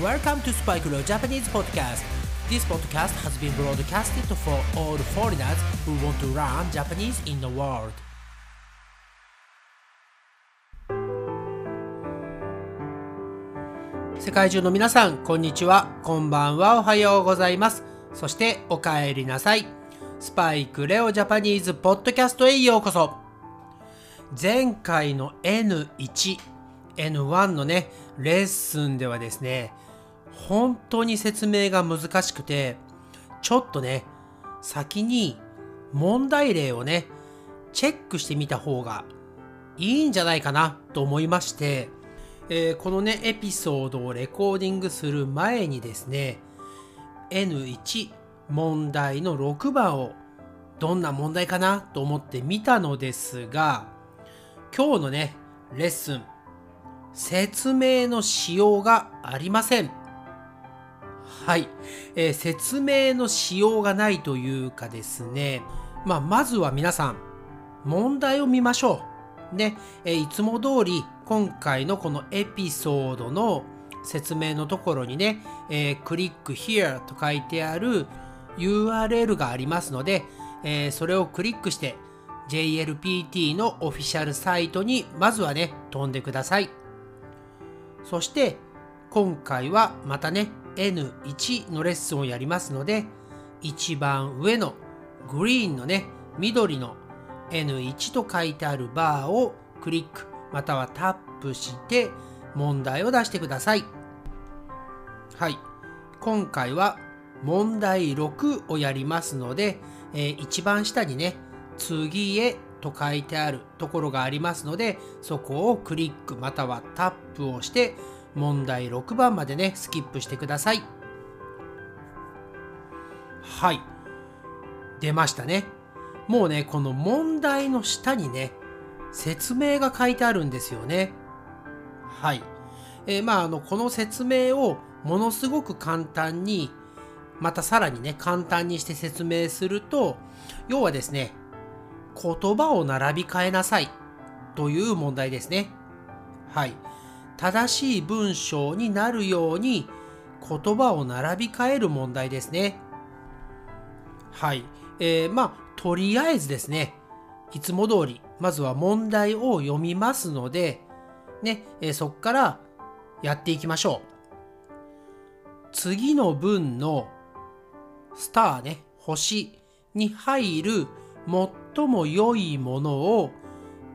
Welcome to Spike Leo Japanese Podcast. This podcast has been broadcasted for all foreigners who want to learn Japanese in the world. 世界中の皆さん、こんにちは、こんばんは、おはようございます。そして、お帰りなさい。スパイクレオジャパニーズポッドキャストへようこそ。前回の N1、N1 のね、レッスンではですね、本当に説明が難しくて、ちょっとね、先に問題例をね、チェックしてみた方がいいんじゃないかなと思いまして、えーこのね、エピソードをレコーディングする前にですね、N1 問題の6番をどんな問題かなと思ってみたのですが、今日のね、レッスン、説明のしようがありません。はい、えー説明のしようがないというかですね、まあ、まずは皆さん、問題を見ましょう。ね、えーいつも通り、今回のこのエピソードの説明のところにね、えークリック here と書いてある URL がありますので、えーそれをクリックして JLPT のオフィシャルサイトにまずはね、飛んでください。そして、今回はまたね、N1 のレッスンをやりますので、一番上のグリーンのね、緑の N1 と書いてあるバーをクリックまたはタップして問題を出してください。はい。今回は問題6をやりますので、えー一番下にね、次へと書いてあるところがありますので、そこをクリックまたはタップをして、問題6番までね、スキップしてください。はい。出ましたね。もうね、この問題の下にね、説明が書いてあるんですよね。はい。えーまあ、あの、この説明をものすごく簡単に、またさらにね、簡単にして説明すると、要はですね、言葉を並び替えなさいという問題ですね。はい。正しい文章になるように言葉を並び替える問題ですね。はい。えーまあ、とりあえずですね、いつも通り、まずは問題を読みますので、ね、えーそこからやっていきましょう。次の文のスターね、星に入る最も良いものを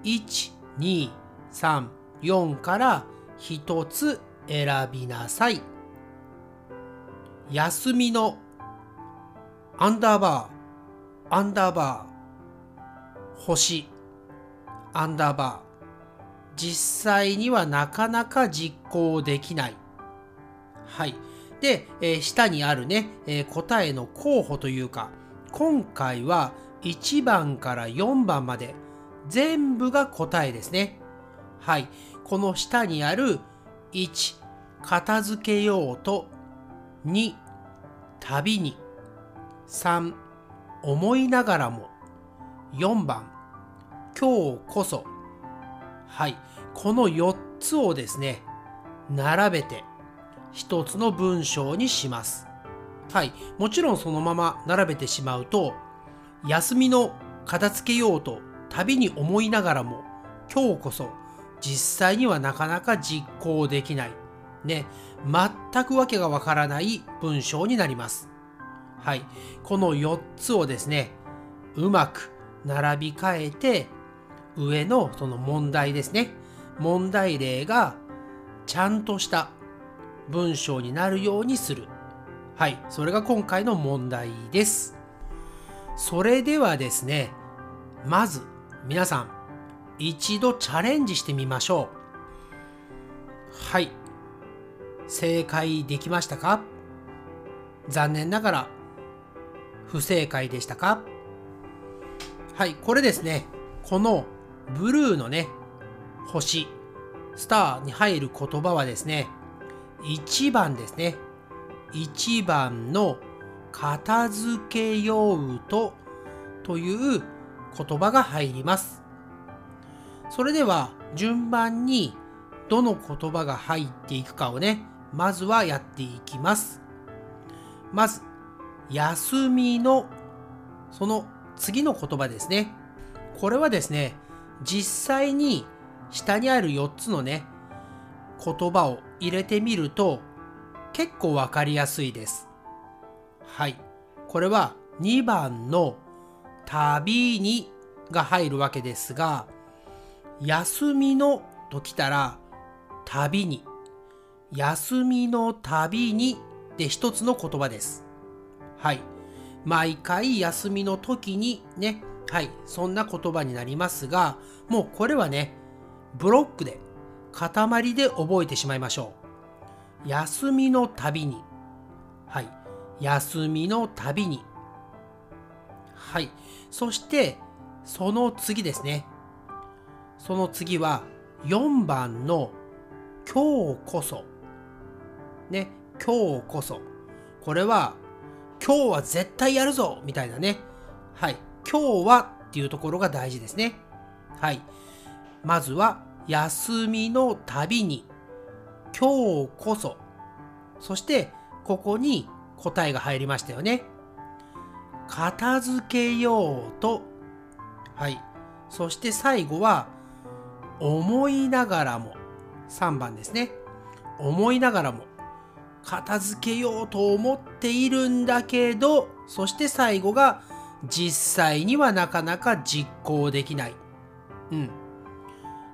1、2、3、4から1つ選びなさい。休みのアンダーバー、アンダーバー、星、アンダーバー。実際にはなかなか実行できない。はい。で、えー下にあるね、えー答えの候補というか、今回は1番から4番まで全部が答えですね。はい。この下にある1、片付けようと、2、旅に、3、思いながらも、4番、今日こそ。はい。この4つをですね、並べて一つの文章にします。はい。もちろんそのまま並べてしまうと、休みの片付けようと旅に思いながらも、今日こそ実際にはなかなか実行できない。ね。全くわけがわからない文章になります。はい。この4つをですね、うまく並び替えて、上のその問題ですね。問題例がちゃんとした文章になるようにする。はい。それが今回の問題です。それではですね、まず皆さん一度チャレンジしてみましょう。はい。正解できましたか？残念ながら不正解でしたか？はい、これですね、このブルーのね、星、スターに入る言葉はですね、1番ですね。1番の片付けようとという言葉が入ります。それでは順番にどの言葉が入っていくかをね、まずはやっていきます。まず、休みの、その次の言葉ですね。これはですね、実際に下にある4つのね、言葉を入れてみると結構わかりやすいです。はい。これは2番の旅にが入るわけですが、休みのときたら旅に、休みの旅にで一つの言葉です。はい。毎回休みの時にね、はい、そんな言葉になりますが、もうこれはね、ブロックで、塊で覚えてしまいましょう。休みのたびに。はい。休みのたびに。はい。そして、その次ですね。その次は、4番の今日こそ。ね。今日こそ。これは、今日は絶対やるぞみたいなね。はい。今日はっていうところが大事ですね。はい。まずは、休みのたびに、今日こそ。そして、ここに答えが入りましたよね。片付けようと。はい。そして最後は、思いながらも。3番ですね。思いながらも。片付けようと思っているんだけど、そして最後が、実際にはなかなか実行できない。うん。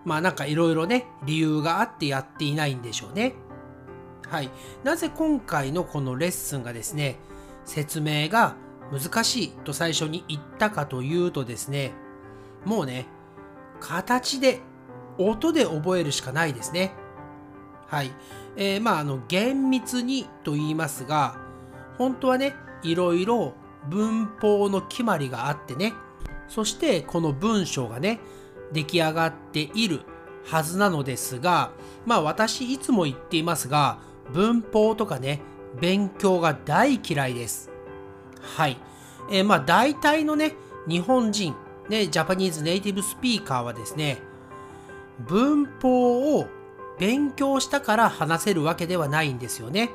まあなんかいろいろね、理由があってやっていないんでしょうね。はい。なぜ今回のこのレッスンがですね、説明が難しいと最初に言ったかというとですね、もうね、形で、音で覚えるしかないですね。はい。えー、まあ、あの、厳密にと言いますが、本当はね、いろいろ文法の決まりがあってね、そしてこの文章がね、出来上がっているはずなのですが、まあ私いつも言っていますが、文法とかね、勉強が大嫌いです。はい。えー、まあ大体のね、日本人、ね、ジャパニーズネイティブスピーカーはですね、文法を勉強したから話せるわけではないんですよね。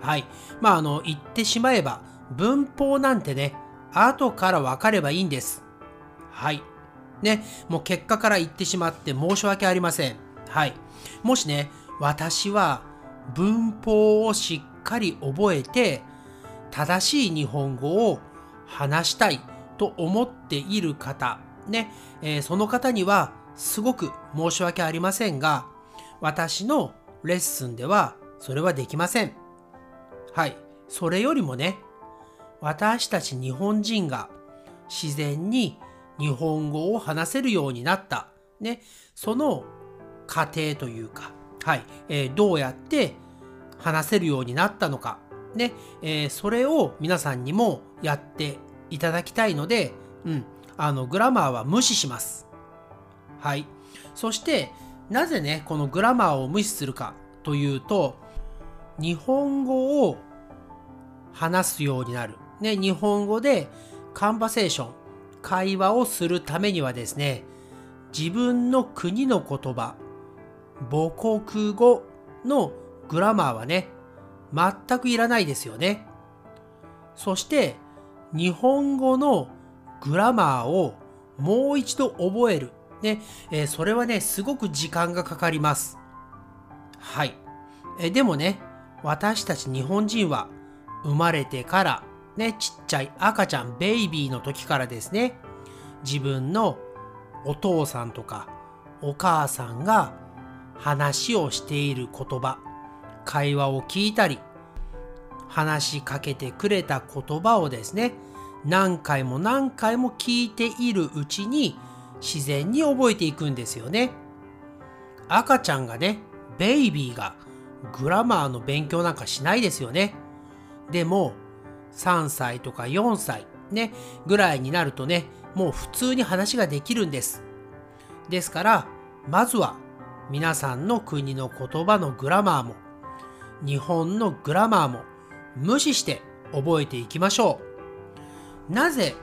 はい。まああの、言ってしまえば、文法なんてね、後から分かればいいんです。はい。ね、もう結果から言ってしまって申し訳ありません。はい。もしね、私は文法をしっかり覚えて、正しい日本語を話したいと思っている方、ね、えー、その方にはすごく申し訳ありませんが、私のレッスンではそれはできません。はい。それよりもね、私たち日本人が自然に日本語を話せるようになった、ね、その過程というか、はい、えー、どうやって話せるようになったのか、ね、えー、それを皆さんにもやっていただきたいので、うん、あの、グラマーは無視します。はい。そして、なぜね、このグラマーを無視するかというと、日本語を話すようになる。ね、日本語でカンバセーション、会話をするためにはですね、自分の国の言葉、母国語のグラマーはね、全くいらないですよね。そして、日本語のグラマーをもう一度覚える。ね、えー、それはね、すごく時間がかかります。はい。えでもね、私たち日本人は生まれてからね、ちっちゃい赤ちゃん、ベイビーの時からですね、自分のお父さんとかお母さんが話をしている言葉、会話を聞いたり、話しかけてくれた言葉をですね、何回も何回も聞いているうちに自然に覚えていくんですよね。赤ちゃんがね、ベイビーがグラマーの勉強なんかしないですよね。でも、3歳とか4歳ね、ぐらいになるとね、もう普通に話ができるんです。ですから、まずは皆さんの国の言葉のグラマーも、日本の grammar も無視して覚えていきましょう。なぜ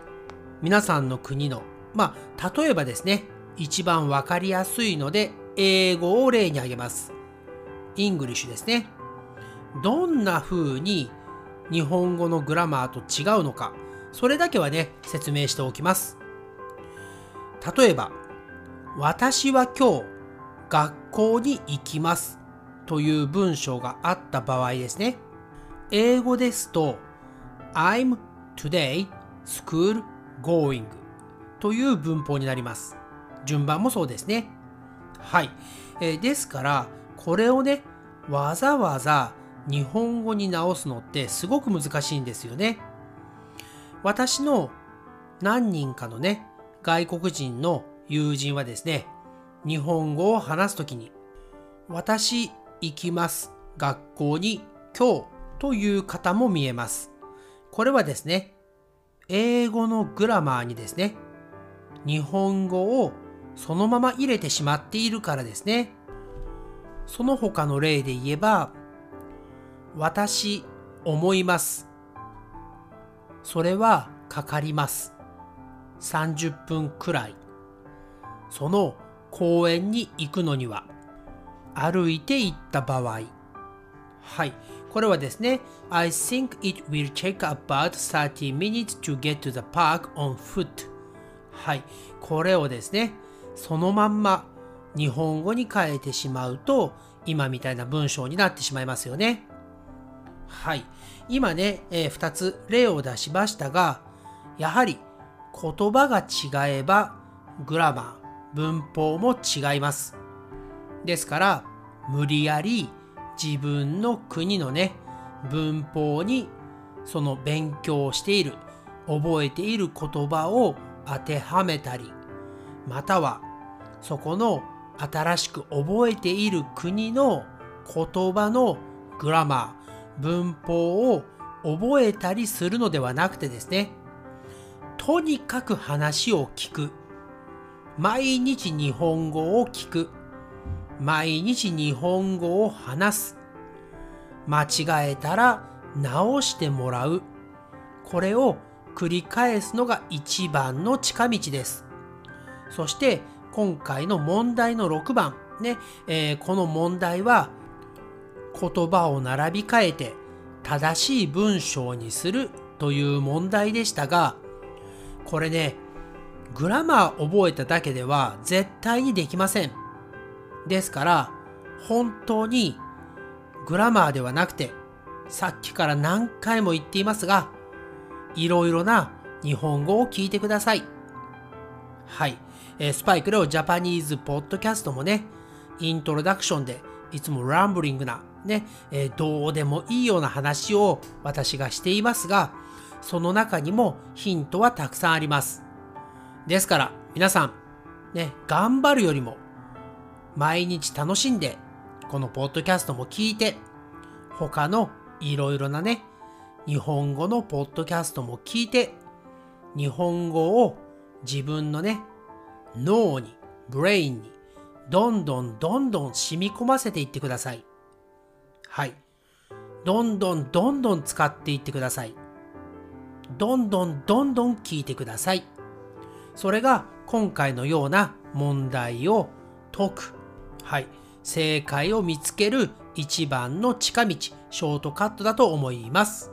皆さんの国の、まあ、例えばですね、一番わかりやすいので、英語を例に挙げます。 English ですね。どんな風に日本語の grammar と違うのか、それだけはね、説明しておきます。例えば、私は今日学校に行きますという文章があった場合ですね。英語ですと I'm today school going という文法になります。順番もそうですね。はい。えー、ですから、これをね、わざわざ日本語に直すのってすごく難しいんですよね。私の何人かのね、外国人の友人はですね、日本語を話すときに、私行きます。学校に今日という方も見えます。これはですね、英語のグラマーにですね、日本語をそのまま入れてしまっているからですね。その他の例で言えば、私思います。それはかかります。30分くらい。その公園に行くのには歩いて行った場合。はい。これはですね、I think it will take about 30 minutes to get to the park on foot. はい。これをですね、そのまんま日本語に変えてしまうと、今みたいな文章になってしまいますよね。はい。今ね、えー、2つ例を出しましたが、やはり言葉が違えばグラマー、文法も違います。ですから、無理やり自分の国のね、文法にその勉強している、覚えている言葉を当てはめたり、またはそこの新しく覚えている国の言葉のグラマー、文法を覚えたりするのではなくてですね、とにかく話を聞く。毎日日本語を聞く。毎日日本語を話す。間違えたら直してもらう。これを繰り返すのが一番の近道です。そして今回の問題の6番、ね、えー、この問題は言葉を並び替えて正しい文章にするという問題でしたが、これね、グラマー覚えただけでは絶対にできません。ですから、本当にグラマーではなくて、さっきから何回も言っていますが、いろいろな日本語を聞いてください。はい。えー、スパイクレオジャパニーズポッドキャストもね、イントロダクションでいつもランブリングな、ね、えー、どうでもいいような話を私がしていますが、その中にもヒントはたくさんあります。ですから、皆さん、ね、頑張るよりも毎日楽しんで、このポッドキャストも聞いて、他のいろいろなね、日本語のポッドキャストも聞いて、日本語を自分のね、脳に、ブレインに、どんどんどんどん染み込ませていってください。はい。どんどんどんどん使っていってください。どんどんどんどん聞いてください。それが今回のような問題を解く。はい、正解を見つける一番の近道、ショートカットだと思います。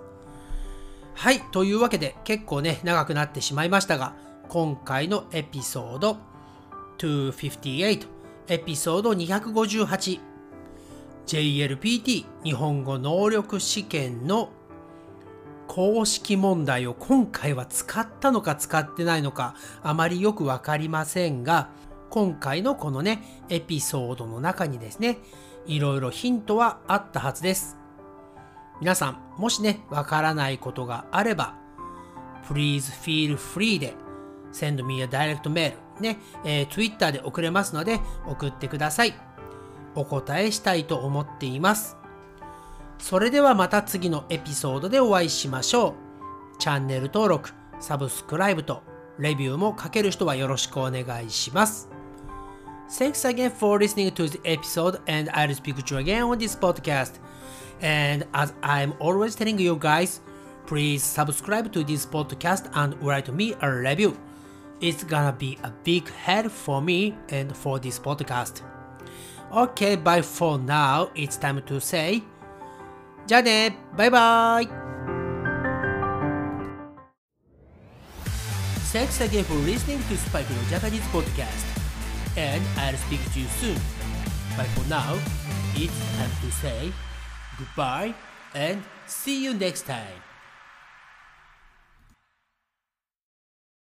はい、というわけで結構ね、長くなってしまいましたが、今回のエピソード258、エピソード258、JLPT 日本語能力試験の公式問題を今回は使ったのか使ってないのかあまりよくわかりませんが、今回のこのね、エピソードの中にですね、いろいろヒントはあったはずです。皆さん、もしね、わからないことがあれば、please feel free で send me a direct mail ね、えー、Twitter で送れますので送ってください。お答えしたいと思っています。それではまた次のエピソードでお会いしましょう。チャンネル登録、サブスクライブとレビューも書ける人はよろしくお願いします。Thanks again for listening to the episode, and I'll speak to you again on this podcast. And as I'm always telling you guys, please subscribe to this podcast and write me a review. It's gonna be a big help for me and for this podcast. Okay, bye for now. It's time to say じゃあねバイバイ Thanks again for listening to Spike no Japanese podcast and I'll speak to you soon but for now it's time to say goodbye and see you next time